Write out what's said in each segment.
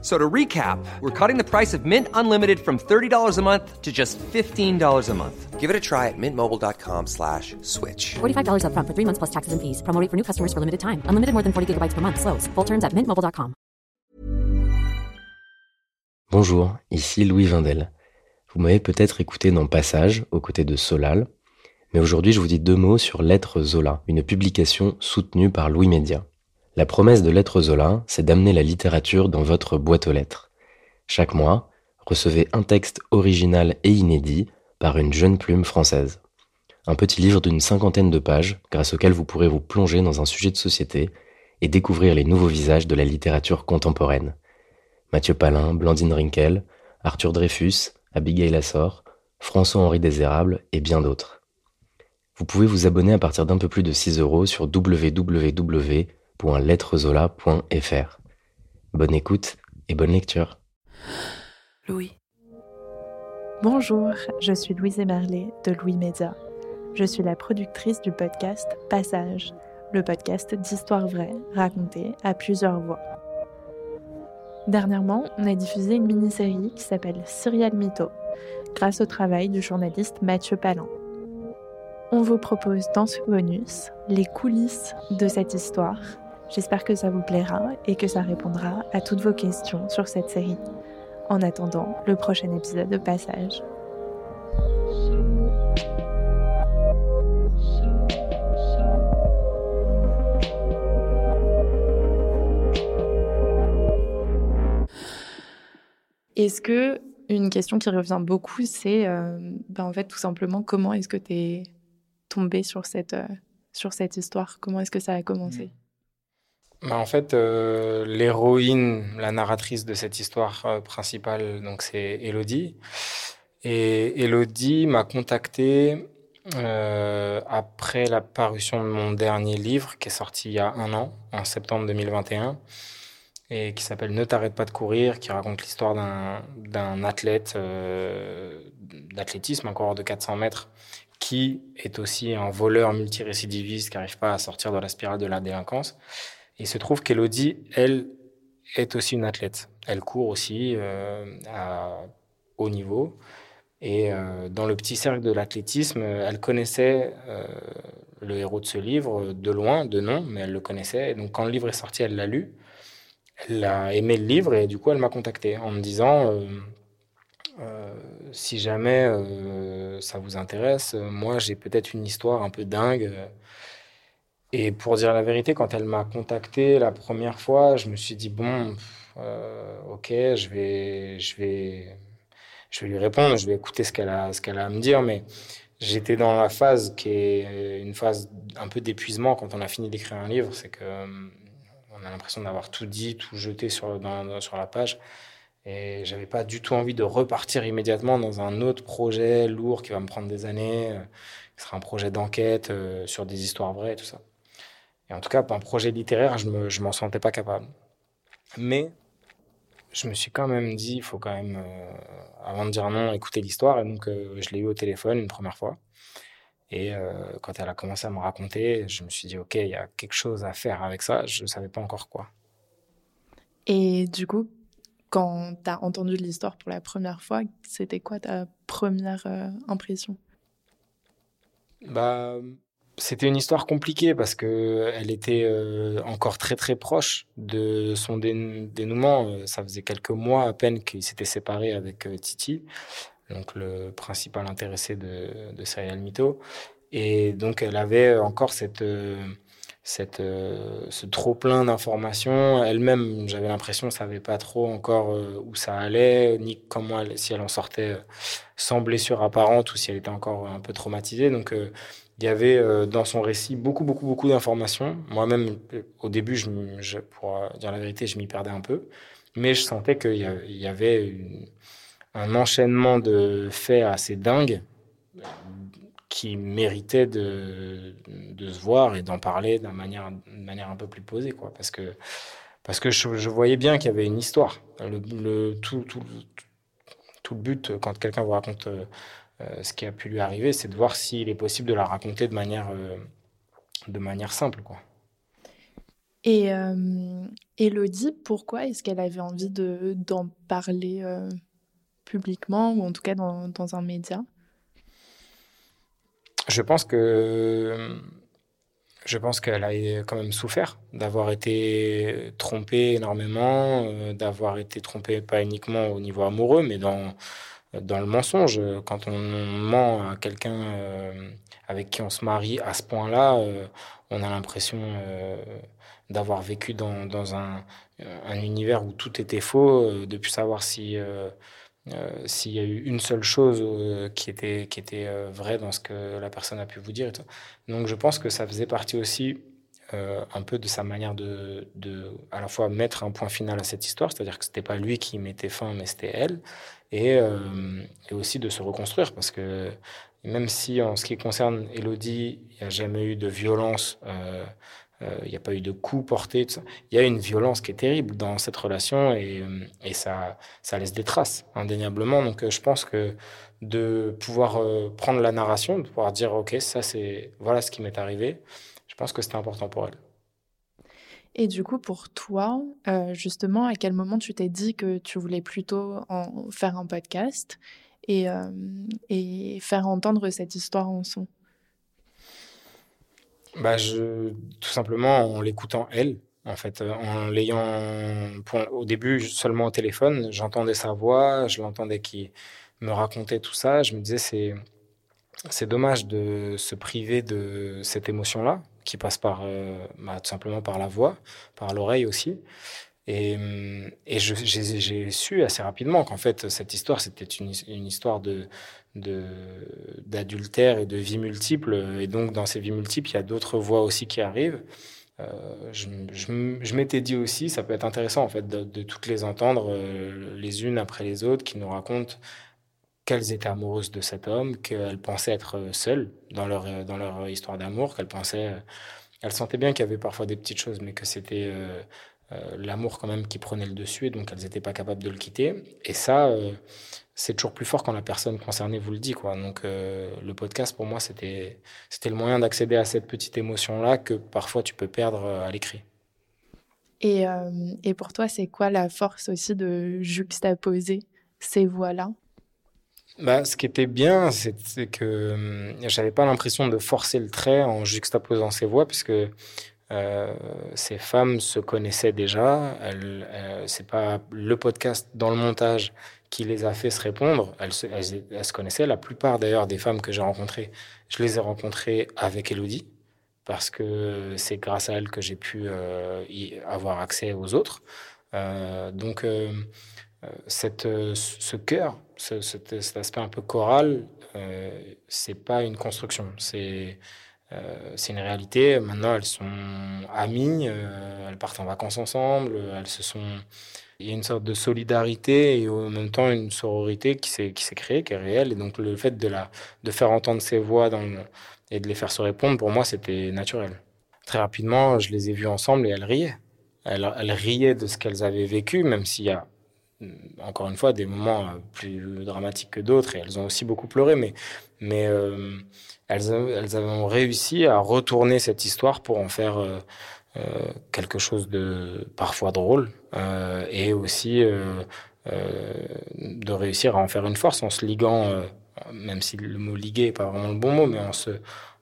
So to recap, we're cutting the price of Mint Unlimited from $30 a month to just $15 a month. Give it a try at mintmobile.com slash switch. $45 upfront for three months plus taxes and fees. Promo rate for new customers for limited time. Unlimited more than 40 gigabytes per month. Slows. Full terms at mintmobile.com. Bonjour, ici Louis Vindel. Vous m'avez peut-être écouté dans Passage, aux côtés de Solal, mais aujourd'hui je vous dis deux mots sur Lettres Zola, une publication soutenue par Louis Média. La promesse de Lettres Zola, c'est d'amener la littérature dans votre boîte aux lettres. Chaque mois, recevez un texte original et inédit par une jeune plume française. Un petit livre d'une cinquantaine de pages, grâce auquel vous pourrez vous plonger dans un sujet de société et découvrir les nouveaux visages de la littérature contemporaine. Mathieu Palin, Blandine Rinkel, Arthur Dreyfus, Abigail Assor, François-Henri Désérable et bien d'autres. Vous pouvez vous abonner à partir d'un peu plus de 6 euros sur www Bonne écoute et bonne lecture. Louis. Bonjour, je suis Louise Emerlet de Louis Média. Je suis la productrice du podcast Passage, le podcast d'histoires vraies racontées à plusieurs voix. Dernièrement, on a diffusé une mini-série qui s'appelle Serial Mytho, grâce au travail du journaliste Mathieu Palin. On vous propose dans ce bonus les coulisses de cette histoire J'espère que ça vous plaira et que ça répondra à toutes vos questions sur cette série. En attendant le prochain épisode de Passage. Est-ce que une question qui revient beaucoup, c'est euh, ben en fait tout simplement comment est-ce que tu es tombé sur cette, euh, sur cette histoire? Comment est-ce que ça a commencé? Mmh. Bah, en fait, euh, l'héroïne, la narratrice de cette histoire euh, principale, donc c'est Elodie. Et Elodie m'a contacté euh, après la parution de mon dernier livre, qui est sorti il y a un an, en septembre 2021, et qui s'appelle Ne t'arrête pas de courir, qui raconte l'histoire d'un athlète d'athlétisme, un coureur de 400 mètres, qui est aussi un voleur multirécidiviste qui n'arrive pas à sortir de la spirale de la délinquance il se trouve qu'Elodie, elle, est aussi une athlète. Elle court aussi euh, à haut niveau. Et euh, dans le petit cercle de l'athlétisme, elle connaissait euh, le héros de ce livre de loin, de nom, mais elle le connaissait. Et donc quand le livre est sorti, elle l'a lu. Elle a aimé le livre et du coup, elle m'a contacté en me disant si jamais ça vous intéresse, moi j'ai peut-être une histoire un peu dingue et pour dire la vérité, quand elle m'a contacté la première fois, je me suis dit bon, euh, ok, je vais, je vais, je vais lui répondre, je vais écouter ce qu'elle a, ce qu'elle a à me dire, mais j'étais dans la phase qui est une phase un peu d'épuisement quand on a fini d'écrire un livre, c'est que euh, on a l'impression d'avoir tout dit, tout jeté sur, la page. Et j'avais pas du tout envie de repartir immédiatement dans un autre projet lourd qui va me prendre des années, euh, qui sera un projet d'enquête sur des histoires vraies, tout ça. Et en tout cas, un projet littéraire, je ne m'en sentais pas capable. Mais je me suis quand même dit, il faut quand même, euh, avant de dire non, écouter l'histoire. Et donc, euh, je l'ai eu au téléphone une première fois. Et euh, quand elle a commencé à me raconter, je me suis dit, OK, il y a quelque chose à faire avec ça. Je ne savais pas encore quoi. Et du coup, quand tu as entendu l'histoire pour la première fois, c'était quoi ta première impression? Bah, c'était une histoire compliquée parce que elle était euh, encore très très proche de son dénouement. Euh, ça faisait quelques mois à peine qu'il s'était séparé avec euh, Titi, donc le principal intéressé de, de Serial Mito. Et donc elle avait encore cette, cette, ce trop plein d'informations. Elle-même, j'avais l'impression, savait pas trop encore où ça allait, ni comment si elle en sortait sans blessure apparente ou si elle était encore un peu traumatisée. Donc il y avait euh, dans son récit beaucoup, beaucoup, beaucoup d'informations. Moi-même, euh, au début, je, pour dire la vérité, je m'y perdais un peu. Mais je sentais qu'il y avait un enchaînement de faits assez dingues qui méritait de, de se voir et d'en parler d'une manière, manière un peu plus posée. Quoi. Parce que parce que je, voyais bien qu'il y avait une histoire. Le, tout, tout, tout, le but, quand quelqu'un vous raconte euh, euh, ce qui a pu lui arriver, c'est de voir s'il est possible de la raconter de manière, euh, de manière simple. Quoi. Et Elodie, pourquoi est-ce qu'elle avait envie de, d'en parler publiquement, ou en tout cas dans, dans un média? Je pense que je pense qu'elle a quand même souffert d'avoir été trompée énormément, euh, d'avoir été trompée pas uniquement au niveau amoureux, mais dans, dans le mensonge. Quand on ment à quelqu'un euh, avec qui on se marie à ce point-là, euh, on a l'impression d'avoir vécu dans, un, un, univers où tout était faux, de plus savoir si euh, s'il y a eu une seule chose euh, qui était, qui était euh, vraie dans ce que la personne a pu vous dire. Donc je pense que ça faisait partie aussi un peu de sa manière de, de, à la fois mettre un point final à cette histoire, c'est-à-dire que c'était pas lui qui mettait fin, mais c'était elle, et, et, aussi de se reconstruire, parce que même si en ce qui concerne Elodie, il n'y a jamais eu de violence euh, il n'y a pas eu de coups portés. Il y a une violence qui est terrible dans cette relation et, euh, ça, laisse des traces, indéniablement. Donc euh, je pense que de pouvoir prendre la narration, de pouvoir dire ok, ça c'est voilà ce qui m'est arrivé, je pense que c'était important pour elle. Et du coup, pour toi, justement, à quel moment tu t'es dit que tu voulais plutôt en faire un podcast et, et faire entendre cette histoire en son? Bah, tout simplement en l'écoutant elle, en fait, euh, en l'ayant au début seulement au téléphone, j'entendais sa voix, je l'entendais qui me racontait tout ça, je me disais c'est c'est dommage de se priver de cette émotion-là qui passe par euh, bah, tout simplement par la voix, par l'oreille aussi. Et, et j'ai su assez rapidement qu'en fait cette histoire c'était une, histoire de d'adultère et de vie multiples. Et donc, dans ces vies multiples, il y a d'autres voix aussi qui arrivent. Euh, je, m'étais dit aussi, ça peut être intéressant en fait de, toutes les entendre euh, les unes après les autres, qui nous racontent qu'elles étaient amoureuses de cet homme, qu'elles pensaient être seules dans leur dans leur histoire d'amour, qu'elles pensaient, elles sentaient bien qu'il y avait parfois des petites choses, mais que c'était euh, l'amour quand même qui prenait le dessus, et donc elles n'étaient pas capables de le quitter. Et ça, c'est toujours plus fort quand la personne concernée vous le dit. Quoi. Donc euh, le podcast, pour moi, c'était, le moyen d'accéder à cette petite émotion-là que parfois tu peux perdre euh, à l'écrit. Et, euh, et pour toi, c'est quoi la force aussi de juxtaposer ces voix-là? Bah, ce qui était bien, c'est que j'avais pas l'impression de forcer le trait en juxtaposant ces voix, puisque euh, ces femmes se connaissaient déjà. Elles, c'est pas le podcast dans le montage qui les a fait se répondre. Elles se, connaissaient. La plupart d'ailleurs des femmes que j'ai rencontrées, je les ai rencontrées avec Elodie parce que c'est grâce à elle que j'ai pu euh, avoir accès aux autres. Euh, donc euh, euh cette, ce cœur, ce, cet, aspect un peu choral, euh, c'est pas une construction, c'est une réalité. Maintenant, elles sont amies, elles partent en vacances ensemble, elles se sont il y a une sorte de solidarité et en même temps une sororité qui s'est créée, qui est réelle. Et donc le fait de la de faire entendre ces voix dans et de les faire se répondre, pour moi, c'était naturel. Très rapidement, je les ai vues ensemble et elles riaient. Elles riaient de ce qu'elles avaient vécu, même s'il y a encore une fois des moments euh, plus dramatiques que d'autres et elles ont aussi beaucoup pleuré, mais mais euh, elles elles ont réussi à retourner cette histoire pour en faire euh, euh, quelque chose de parfois drôle euh, et aussi euh, de réussir à en faire une force en se liguant, même si le mot liguer n'est pas vraiment le bon mot, mais en se,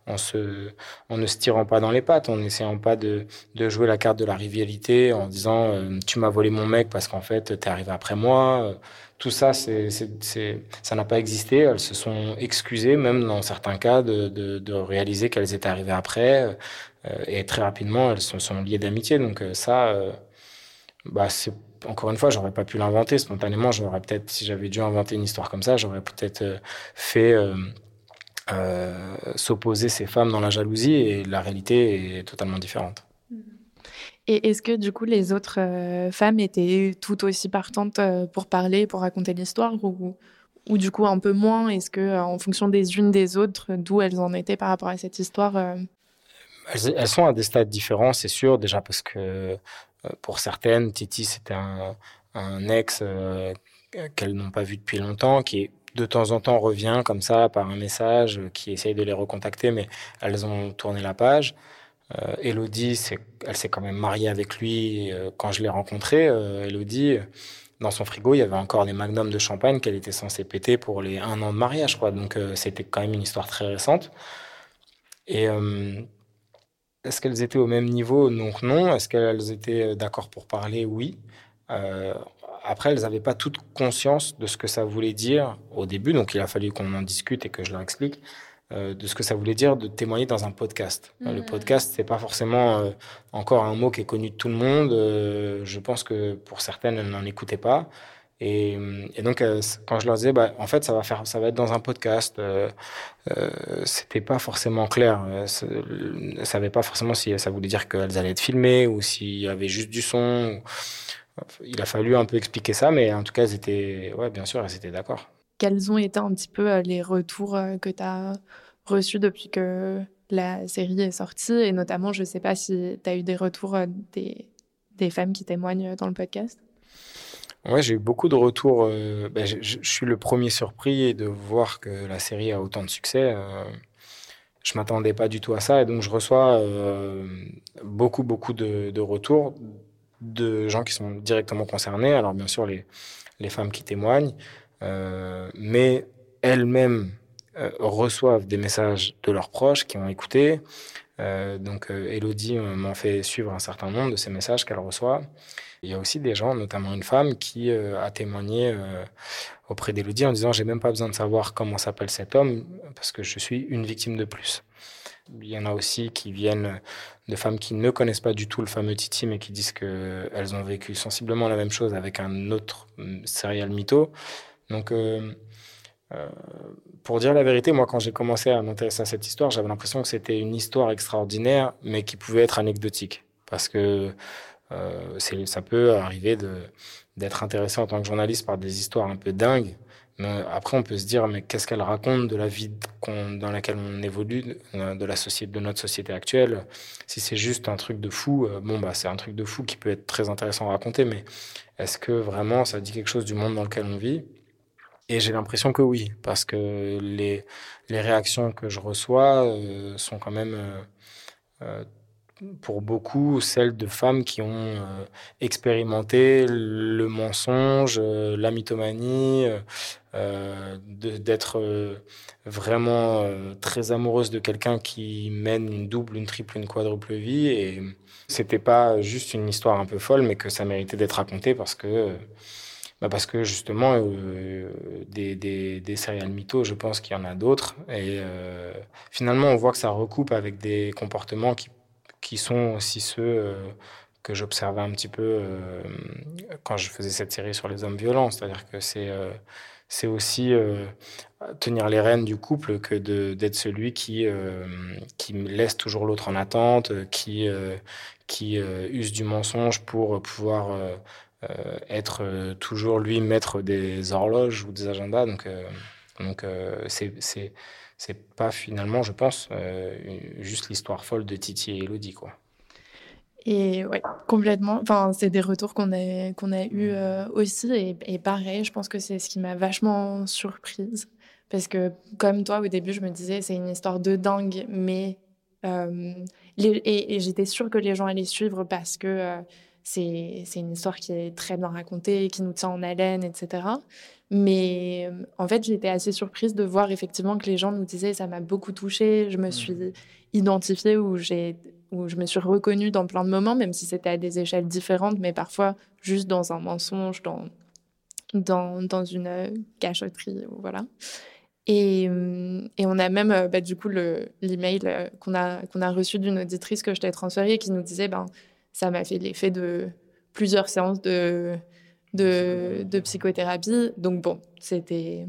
en se, en ne se tirant pas dans les pattes, en n'essayant pas de, de jouer la carte de la rivalité, en disant tu m'as volé mon mec parce qu'en fait t'es arrivé après moi. tout ça, c'est, ça n'a pas existé. Elles se sont excusées, même dans certains cas, de, de, de réaliser qu'elles étaient arrivées après. Euh, et très rapidement, elles se sont liées d'amitié. Donc euh, ça, euh, bah, c'est encore une fois, j'aurais pas pu l'inventer spontanément. J'aurais peut-être, si j'avais dû inventer une histoire comme ça, j'aurais peut-être fait euh, s'opposer ces femmes dans la jalousie et la réalité est totalement différente. Et est-ce que du coup les autres femmes étaient tout aussi partantes pour parler, pour raconter l'histoire ou, ou du coup un peu moins? Est-ce que en fonction des unes des autres, d'où elles en étaient par rapport à cette histoire elles, elles, sont à des stades différents, c'est sûr, déjà parce que pour certaines, Titi, c'était un, un, ex qu'elles n'ont pas vu depuis longtemps, qui est de temps en temps revient comme ça par un message, qui essaye de les recontacter, mais elles ont tourné la page. Euh, Elodie, elle s'est quand même mariée avec lui euh, quand je l'ai rencontrée. Euh, Elodie, dans son frigo, il y avait encore des magnums de champagne qu'elle était censée péter pour les un an de mariage, quoi. Donc c'était quand même une histoire très récente. Et est-ce qu'elles étaient au même niveau? Non. Est-ce qu'elles étaient d'accord pour parler? Oui. Après, elles n'avaient pas toute conscience de ce que ça voulait dire au début, donc il a fallu qu'on en discute et que je leur explique. Euh, de ce que ça voulait dire de témoigner dans un podcast. Le mmh. podcast, c'est pas forcément euh, encore un mot qui est connu de tout le monde. Euh, je pense que pour certaines, elles n'en écoutaient pas. Et, et, donc, quand je leur disais, bah, en fait, ça va faire, ça va être dans un podcast, c'était pas forcément clair. ça savait pas forcément si ça voulait dire qu'elles allaient être filmées ou s'il y avait juste du son. Il a fallu un peu expliquer ça, mais en tout cas, elles étaient, ouais, bien sûr, elles étaient d'accord quels ont été un petit peu euh, les retours euh, que tu as reçus depuis que la série est sortie? Et notamment, je ne sais pas si tu as eu des retours euh, des, des, femmes qui témoignent dans le podcast? Ouais, j'ai eu beaucoup de retours. Ben, je, suis le premier surpris de voir que la série a autant de succès. je m'attendais pas du tout à ça et donc je reçois beaucoup, beaucoup de, de, retours de gens qui sont directement concernés. Alors bien sûr, les, les femmes qui témoignent, euh, mais elles-mêmes euh, reçoivent des messages de leurs proches qui ont écouté. Euh, donc Elodie m'en fait suivre un certain nombre de ces messages qu'elle reçoit. Il y a aussi des gens, notamment une femme, qui a témoigné auprès d'Elodie en disant j'ai même pas besoin de savoir comment s'appelle cet homme parce que je suis une victime de plus. Il y en a aussi qui viennent de femmes qui ne connaissent pas du tout le fameux Titi, mais qui disent qu'elles ont vécu sensiblement la même chose avec un autre serial mytho. Donc, euh, euh, pour dire la vérité, moi, quand j'ai commencé à m'intéresser à cette histoire, j'avais l'impression que c'était une histoire extraordinaire, mais qui pouvait être anecdotique. Parce que euh, ça peut arriver d'être intéressé en tant que journaliste par des histoires un peu dingues. Mais après, on peut se dire, mais qu'est-ce qu'elle raconte de la vie dans laquelle on évolue, de la société, de notre société actuelle? Si c'est juste un truc de fou, bon bah c'est un truc de fou qui peut être très intéressant à raconter, mais est-ce que vraiment ça dit quelque chose du monde dans lequel on vit? Et j'ai l'impression que oui, parce que les, les réactions que je reçois euh, sont quand même, euh, euh, pour beaucoup, celles de femmes qui ont expérimenté le mensonge, la mythomanie, d'être vraiment très amoureuse de quelqu'un qui mène une double, une triple, une quadruple vie. Et c'était pas juste une histoire un peu folle, mais que ça méritait d'être raconté parce que bah Parce que justement, euh, des, des, des serial mythos, je pense qu'il y en a d'autres. Et euh, finalement, on voit que ça recoupe avec des comportements qui, qui sont aussi ceux euh, que j'observais un petit peu euh, quand je faisais cette série sur les hommes violents. C'est-à-dire que c'est euh, c'est aussi tenir les rênes du couple que d'être celui qui, qui laisse toujours l'autre en attente, qui, qui use du mensonge pour pouvoir être toujours lui maître des horloges ou des agendas. Donc, donc c'est c'est pas finalement, je pense, juste l'histoire folle de Titi et Elodie, quoi. Et ouais, complètement. Enfin, c'est des retours qu'on a, qu'on a eu aussi. Et, et, pareil, je pense que c'est ce qui m'a vachement surprise. Parce que, comme toi, au début, je me disais, c'est une histoire de dingue, mais. et, et j'étais sûre que les gens allaient suivre parce que c'est une histoire qui est très bien racontée, qui nous tient en haleine, etc. Mais euh, en fait, j'étais assez surprise de voir effectivement que les gens nous disaient ça m'a beaucoup touchée, je me mmh. suis identifiée ou j'ai où je me suis reconnue dans plein de moments, même si c'était à des échelles différentes, mais parfois juste dans un mensonge, dans, dans, dans une euh, cachotterie, voilà. Et, euh, et on a même, bah, du coup, l'email qu'on a, qu'on a reçu d'une auditrice que je t'ai transféré qui nous disait, ben, ça m'a fait l'effet de plusieurs séances de, de, de psychothérapie. Donc bon, c'était...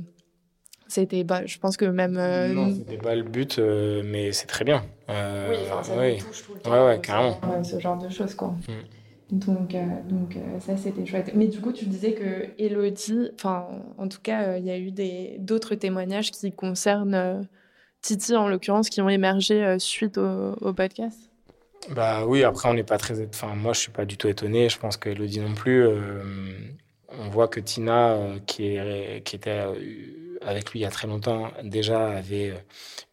C'était, bah, je pense que même. Euh, non, c'était pas le but, euh, mais c'est très bien. Euh, oui, ça oui. touche tout le temps. Ouais, ouais, carrément. ce genre de choses, quoi. Mm. Donc, donc ça, c'était chouette. Mais du coup, tu disais que Elodie, enfin, en tout cas, il y a eu d'autres témoignages qui concernent Titi, en l'occurrence, qui ont émergé suite au, au podcast Bah oui, après on n'est pas très, enfin moi je suis pas du tout étonné. Je pense qu'Elodie non plus. Euh, on voit que Tina, euh, qui était euh, avec lui il y a très longtemps, déjà avait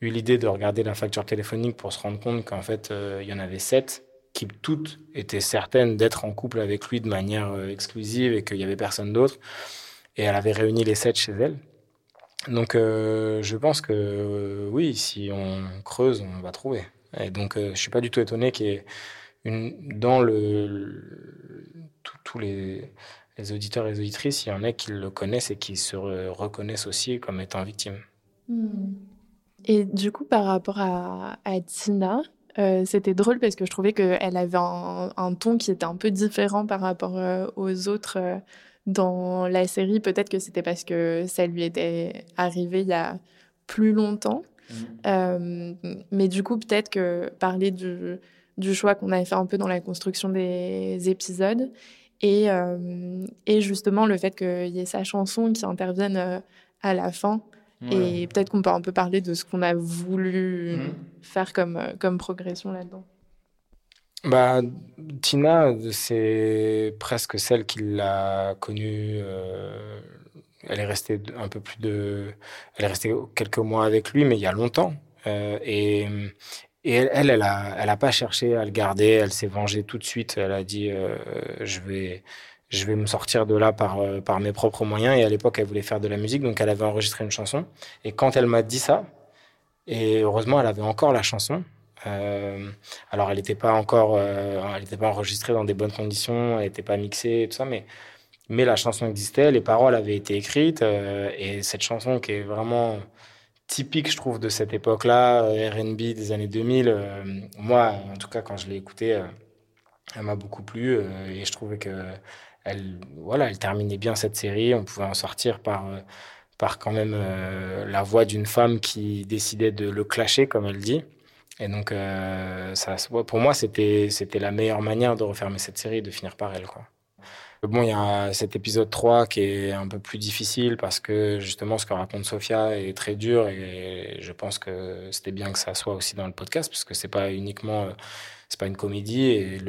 eu l'idée de regarder la facture téléphonique pour se rendre compte qu'en fait il y en avait sept qui toutes étaient certaines d'être en couple avec lui de manière exclusive et qu'il y avait personne d'autre. Et elle avait réuni les sept chez elle. Donc je pense que oui, si on creuse, on va trouver. Et donc, euh, je suis pas du tout étonné qu'il dans tous les, auditeurs et les auditrices, il y en ait qui le connaissent et qui se reconnaissent aussi comme étant victimes. Hmm. Et du coup, par rapport à, Tina, euh, c'était drôle parce que je trouvais qu'elle avait un, un, ton qui était un peu différent par rapport euh, aux autres dans la série. Peut-être que c'était parce que ça lui était arrivé il y a plus longtemps. Euh, mais du coup, peut-être que parler du, du choix qu'on avait fait un peu dans la construction des épisodes et, euh, et justement le fait qu'il y ait sa chanson qui intervienne euh, à la fin. Et peut-être qu'on peut un peu parler de ce qu'on a voulu mm. faire comme, comme progression là-dedans. Bah, Tina, c'est presque celle qui l'a connue elle est restée un peu plus de, elle est restée quelques mois avec lui, mais il y a longtemps. Euh, et, et elle, elle, elle a, elle a pas cherché à le garder. Elle s'est vengée tout de suite. Elle a dit, euh, je vais, je vais me sortir de là par, euh, par mes propres moyens. Et à l'époque, elle voulait faire de la musique, donc elle avait enregistré une chanson. Et quand elle m'a dit ça, et heureusement, elle avait encore la chanson. Alors, elle n'était pas encore, elle n'était pas enregistrée dans des bonnes conditions, elle n'était pas mixée et tout ça, mais mais la chanson existait, les paroles avaient été écrites, euh, et cette chanson qui est vraiment typique, je trouve, de cette époque-là, euh, R&B des années 2000, euh, moi, en tout cas, quand je l'ai écoutée, elle m'a beaucoup plu, et je trouvais que elle, voilà, elle terminait bien cette série, on pouvait en sortir par par quand même la voix d'une femme qui décidait de le clasher, comme elle dit. Et donc, ça, pour moi, c'était c'était la meilleure manière de refermer cette série, de finir par elle, quoi. Bon, il y a cet épisode 3 qui est un peu plus difficile parce que justement ce que raconte Sophia est très dur et je pense que c'était bien que ça soit aussi dans le podcast parce que c'est pas uniquement c'est pas une comédie et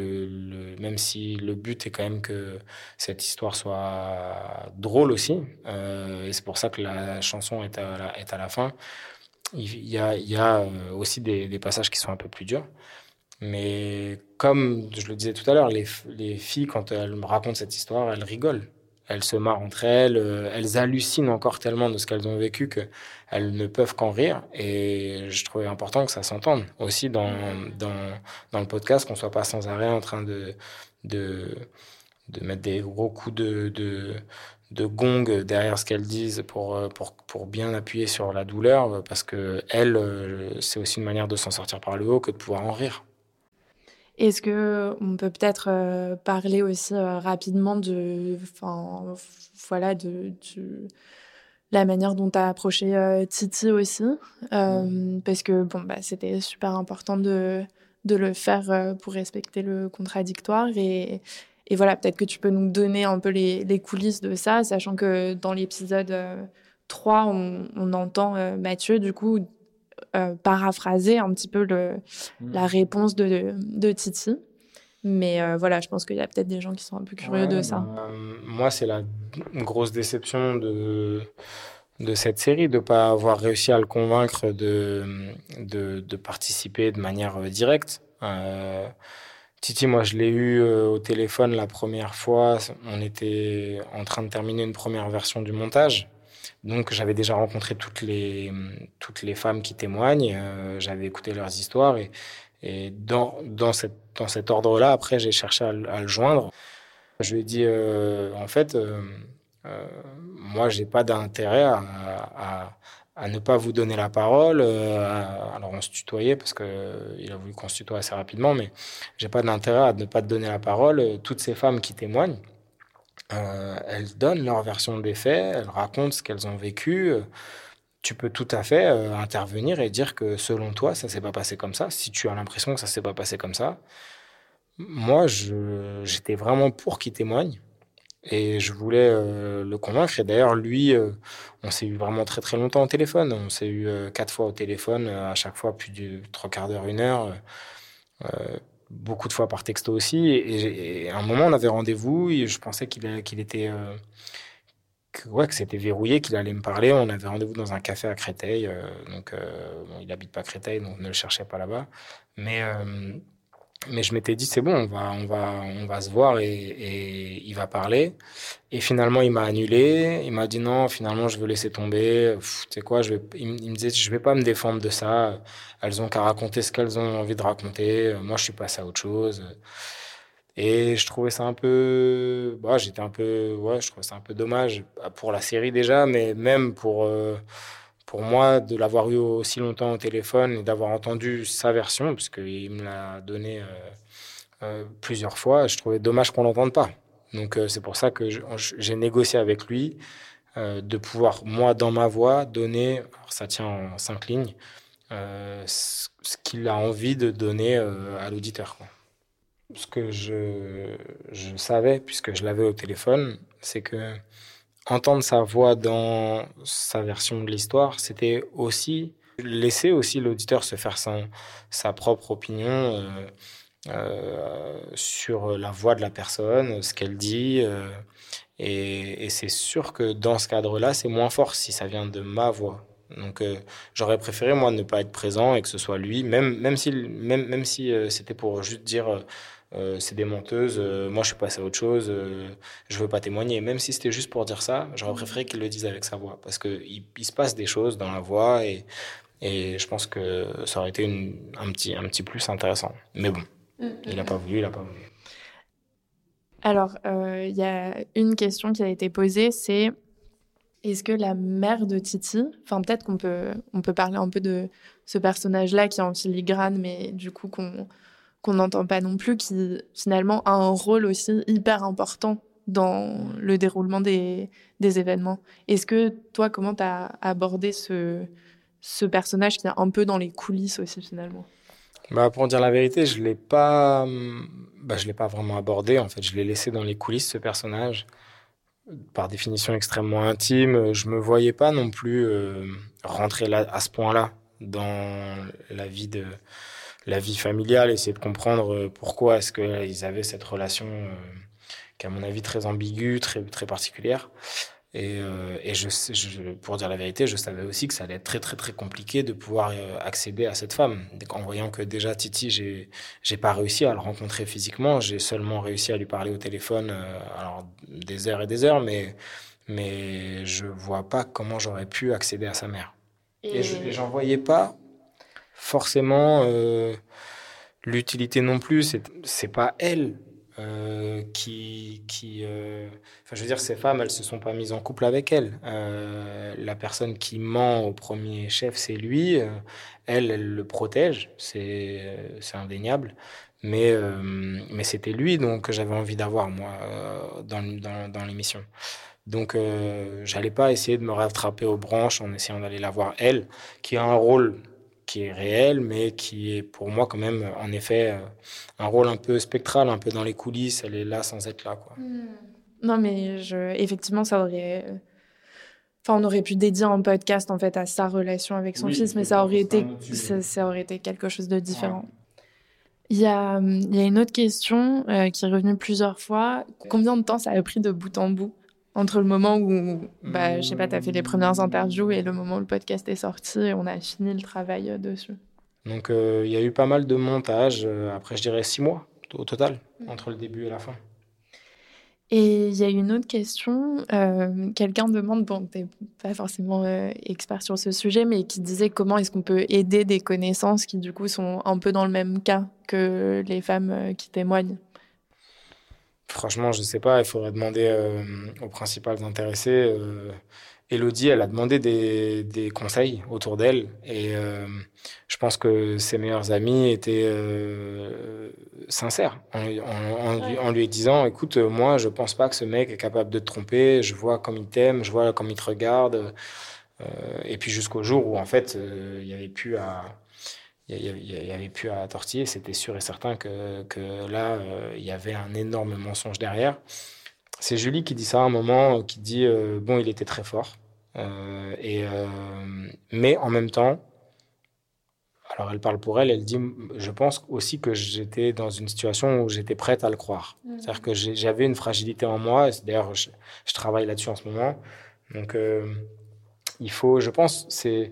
même si le but est quand même que cette histoire soit drôle aussi euh, et c'est pour ça que la chanson est à la, est à la fin il y a, y a euh, aussi des passages qui sont un peu plus durs mais comme je le disais tout à l'heure, les, les, filles, quand elles me racontent cette histoire, elles rigolent. Elles se marrent entre elles, euh, elles hallucinent encore tellement de ce qu'elles ont vécu qu'elles ne peuvent qu'en rire. Et je trouvais important que ça s'entende aussi dans, dans, le podcast, qu'on soit pas sans arrêt en train de, de, de mettre des gros coups de, de, de gong derrière ce qu'elles disent pour, pour, pour bien appuyer sur la douleur, parce que elles, euh, c'est aussi une manière de s'en sortir par le haut que de pouvoir en rire. Est-ce que on peut peut-être euh, parler aussi euh, rapidement de, enfin, voilà, de, de, la manière dont tu as approché euh, Titi aussi, mmh. parce que bon, bah, c'était super important de, de le faire pour respecter le contradictoire et, et voilà, peut-être que tu peux nous donner un peu les, les coulisses de ça, sachant que dans l'épisode 3, on, on entend Mathieu du coup euh, paraphraser un petit peu le, mmh. la réponse de, de Titi. Mais euh, voilà, je pense qu'il y a peut-être des gens qui sont un peu curieux de ça. Bah, moi, c'est la grosse déception de, de cette série, de ne pas avoir réussi à le convaincre de, de, de participer de manière euh, directe. Euh, Titi, moi, je l'ai eu au téléphone la première fois. On était en train de terminer une première version du montage. Donc j'avais déjà rencontré toutes les, toutes les femmes qui témoignent, euh, j'avais écouté leurs histoires et, dans, dans, cette, dans cet ordre-là, après j'ai cherché à, le joindre. Je lui ai dit, euh, en fait, euh, euh moi j'ai pas d'intérêt à, à, ne pas vous donner la parole. alors on se tutoyait parce que il a voulu qu'on se tutoie assez rapidement, mais j'ai pas d'intérêt à ne pas te donner la parole. Toutes ces femmes qui témoignent, euh, elles donnent leur version des faits, elles racontent ce qu'elles ont vécu. Tu peux tout à fait euh, intervenir et dire que selon toi, ça s'est pas passé comme ça. Si tu as l'impression que ça s'est pas passé comme ça, moi, j'étais vraiment pour qu'il témoigne. Et je voulais euh, le convaincre. Et d'ailleurs, lui, euh, on s'est eu vraiment très très longtemps au téléphone. On s'est eu euh, quatre fois au téléphone, à chaque fois plus de trois quarts d'heure, une heure beaucoup de fois par texto aussi. Et, à un moment, on avait rendez-vous et je pensais qu'il qu'il était. Euh, que, ouais, que c'était verrouillé, qu'il allait me parler. On avait rendez-vous dans un café à Créteil. Euh, donc, euh, il habite pas Créteil, donc ne le cherchait pas là-bas. Mais mais je m'étais dit c'est bon on va on va on va se voir et, et il va parler. Et finalement il m'a annulé. Il m'a dit non finalement je veux laisser tomber. Tu sais quoi je vais il, me disait je vais pas me défendre de ça. Elles ont qu'à raconter ce qu'elles ont envie de raconter. Moi je suis passé à autre chose. Et je trouvais ça un peu bah j'étais un peu ouais je trouvais ça un peu dommage pour la série déjà mais même pour euh, pour moi, de l'avoir eu aussi longtemps au téléphone et d'avoir entendu sa version, parce qu'il me l'a donné euh, euh, plusieurs fois, je trouvais dommage qu'on l'entende pas. Donc euh, c'est pour ça que j'ai négocié avec lui de pouvoir, moi, dans ma voix, donner, ça tient en cinq lignes, ce qu'il a envie de donner à l'auditeur. Ce que je savais, puisque je l'avais au téléphone, c'est que entendre sa voix dans sa version de l'histoire, c'était aussi laisser aussi l'auditeur se faire son, sa propre opinion euh, euh, sur la voix de la personne, ce qu'elle dit. Euh, et, c'est sûr que dans ce cadre-là, c'est moins fort si ça vient de ma voix. Donc j'aurais préféré moi ne pas être présent et que ce soit lui, même même si même même si c'était pour juste dire euh, c'est des menteuses, euh, moi je suis passé à autre chose, euh, je veux pas témoigner. Même si c'était juste pour dire ça, j'aurais mm. préféré qu'il le dise avec sa voix, parce qu'il il se passe des choses dans la voix et, et je pense que ça aurait été une, un, petit, un petit plus intéressant. Mais bon, mm, il n'a mm, pas voulu, il n'a pas voulu. Alors, il y a une question qui a été posée, c'est est-ce que la mère de Titi, enfin peut-être qu'on peut, on peut parler un peu de ce personnage-là qui est en filigrane, mais du coup qu'on qu'on n'entend pas non plus, qui finalement a un rôle aussi hyper important dans le déroulement des, événements. Est-ce que toi, comment tu as abordé ce, personnage qui est un peu dans les coulisses aussi finalement? Bah, Pour dire la vérité, je ne l'ai pas, bah, je l'ai pas vraiment abordé. En fait, je l'ai laissé dans les coulisses, ce personnage. Par définition extrêmement intime, je me voyais pas non plus euh, rentrer là, à ce point-là dans la vie de, la vie familiale, essayer de comprendre euh, pourquoi est-ce qu'ils avaient cette relation euh, qui, à mon avis, très ambiguë, très, très particulière. Et, euh, et je, je, pour dire la vérité, je savais aussi que ça allait être très très très compliqué de pouvoir accéder à cette femme. En voyant que déjà Titi, j'ai j'ai pas réussi à le rencontrer physiquement, j'ai seulement réussi à lui parler au téléphone, alors des heures et des heures, mais mais je vois pas comment j'aurais pu accéder à sa mère. Et, et j'en voyais pas forcément euh, l'utilité non plus. C'est pas elle euh, qui, qui euh, je veux dire, ces femmes, elles se sont pas mises en couple avec elle. la personne qui ment au premier chef, c'est lui. elle, elle le protège, c'est indéniable. Mais mais c'était lui donc que j'avais envie d'avoir moi dans dans, dans l'émission. Donc, j'allais pas essayer de me rattraper aux branches en essayant d'aller la voir elle, qui a un rôle qui est réel, mais qui est pour moi quand même, en effet, euh, un rôle un peu spectral, un peu dans les coulisses. Elle est là sans être là, quoi. Hmm. Non, mais je... effectivement, ça aurait. Enfin, on aurait pu dédier un podcast en fait à sa relation avec son fils, mais ça aurait été, ça, aurait été quelque chose de différent. Il y a, il y a une autre question euh, qui est revenue plusieurs fois. Combien de temps ça a pris de bout en bout? Entre le moment où, bah, je sais pas, tu as fait les premières interviews et le moment où le podcast est sorti et on a fini le travail euh, dessus Donc, euh, il y a eu pas mal de montage. Euh, après, je dirais six mois au total, mm. entre le début et la fin. Et il y a une autre question. Quelqu'un demande, bon, tu pas forcément expert sur ce sujet, mais qui disait comment est-ce qu'on peut aider des connaissances qui, du coup, sont un peu dans le même cas que les femmes qui témoignent Franchement, je sais pas. Il faudrait demander euh, aux principales intéressées. Euh, Elodie, elle a demandé des, des conseils autour d'elle et euh, je pense que ses meilleurs amis étaient sincères en, en, en, lui disant écoute moi je pense pas que ce mec est capable de te tromper je vois comme il t'aime je vois comme il te regarde et puis jusqu'au jour où en fait il y avait plus à il y, avait plus à tortiller. C'était sûr et certain que, que là, euh, il y avait un énorme mensonge derrière. C'est Julie qui dit ça à un moment, qui dit euh, bon, il était très fort, euh, et mais en même temps, Alors elle parle pour elle, elle dit, je pense aussi que j'étais dans une situation où j'étais prête à le croire. Mhm. C'est-à-dire que j'avais une fragilité en moi, d'ailleurs je, je, travaille là-dessus en ce moment. Donc euh, il faut, je pense, c'est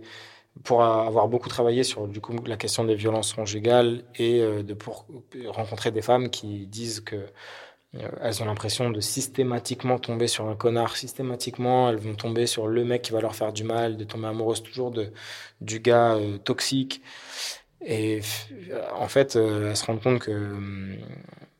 pour avoir beaucoup travaillé sur du coup la question des violences conjugales et euh, de pour rencontrer des femmes qui disent que euh, elles ont l'impression de systématiquement tomber sur un connard, systématiquement elles vont tomber sur le mec qui va leur faire du mal, de tomber amoureuse toujours de du gars euh, toxique. Et en fait, elles se rendent compte que hum,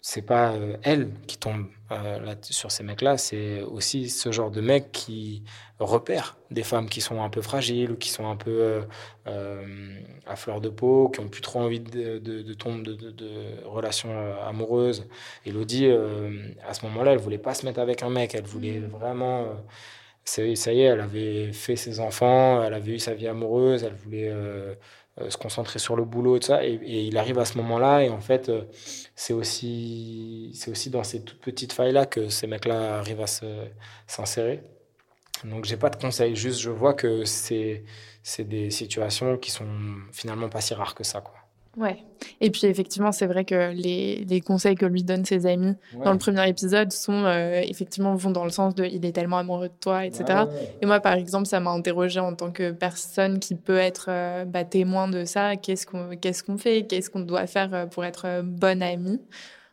c'est pas euh, elle qui tombe euh, là, sur ces mecs-là, c'est aussi ce genre de mecs qui repèrent des femmes qui sont un peu fragiles ou qui sont un peu euh, à fleur de peau, qui ont plus trop envie de, de, de tomber de, relations amoureuses. Elodie, à ce moment-là, elle voulait pas se mettre avec un mec, elle voulait vraiment. ça y est, elle avait fait ses enfants, elle avait eu sa vie amoureuse, elle voulait euh, se concentrer sur le boulot et tout ça. Et, et il arrive à ce moment-là, et en fait, euh, c'est aussi, c'est aussi dans ces toutes petites failles-là que ces mecs-là arrivent à s'insérer. Donc, j'ai pas de conseils, juste je vois que c'est, c'est des situations qui sont finalement pas si rares que ça, quoi. Ouais. Et puis effectivement, c'est vrai que les, les conseils que lui donnent ses amis ouais. dans le premier épisode sont euh, effectivement vont dans le sens de il est tellement amoureux de toi, etc. Ouais, ouais. Et moi, par exemple, ça m'a interrogé en tant que personne qui peut être euh, bah, témoin de ça. Qu'est-ce qu'on qu'est-ce qu'on fait? Qu'est-ce qu'on doit faire euh, pour être bonne amie?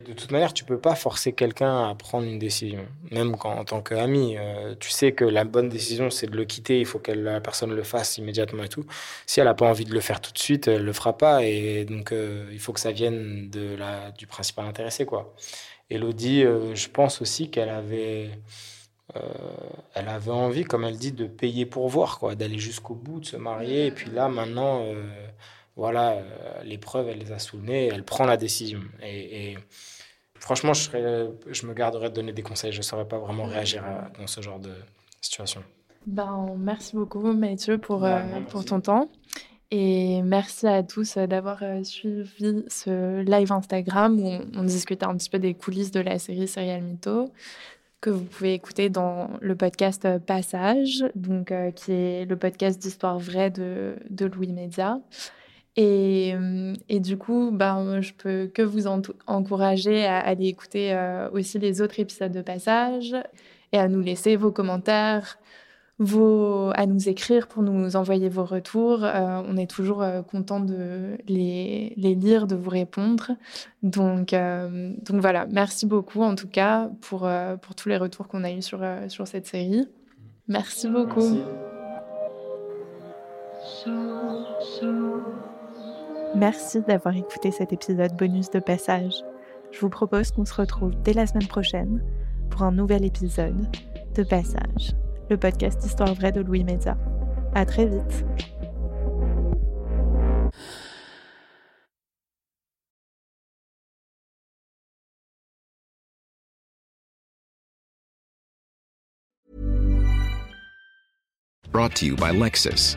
De toute manière, tu peux pas forcer quelqu'un à prendre une décision, même quand, en tant qu'ami. Euh, tu sais que la bonne décision, c'est de le quitter. Il faut que la personne le fasse immédiatement et tout. Si elle a pas envie de le faire tout de suite, elle le fera pas. Et donc, euh, il faut que ça vienne de la, du principal intéressé, quoi. Elodie, euh, je pense aussi qu'elle avait, elle avait envie, comme elle dit, de payer pour voir, quoi, d'aller jusqu'au bout, de se marier. Et puis là, maintenant voilà, euh, l'épreuve, elle les a sous le nez, elle prend la décision. Et, et franchement, je, serais, je me garderais de donner des conseils. Je ne saurais pas vraiment réagir à, dans ce genre de situation. Ben, merci beaucoup, Mathieu, pour, euh, pour ton temps. Et merci à tous d'avoir suivi ce live Instagram où on, on, discutait un petit peu des coulisses de la série Serial Mytho que vous pouvez écouter dans le podcast Passage, donc, euh, qui est le podcast d'histoire vraie de, de Louis Média. Et, et, du coup, ben, je peux que vous en encourager à aller écouter euh, aussi les autres épisodes de Passage et à nous laisser vos commentaires, vos, à nous écrire pour nous envoyer vos retours. Euh, on est toujours euh, content de les, les, lire, de vous répondre. Donc, euh, donc voilà, merci beaucoup en tout cas pour, pour tous les retours qu'on a eus sur, sur cette série. Merci beaucoup. Merci d'avoir écouté cet épisode bonus de passage. Je vous propose qu'on se retrouve dès la semaine prochaine pour un nouvel épisode de Passage, le podcast Histoire vraie de Louis Média. À très vite. Brought to you by Lexus.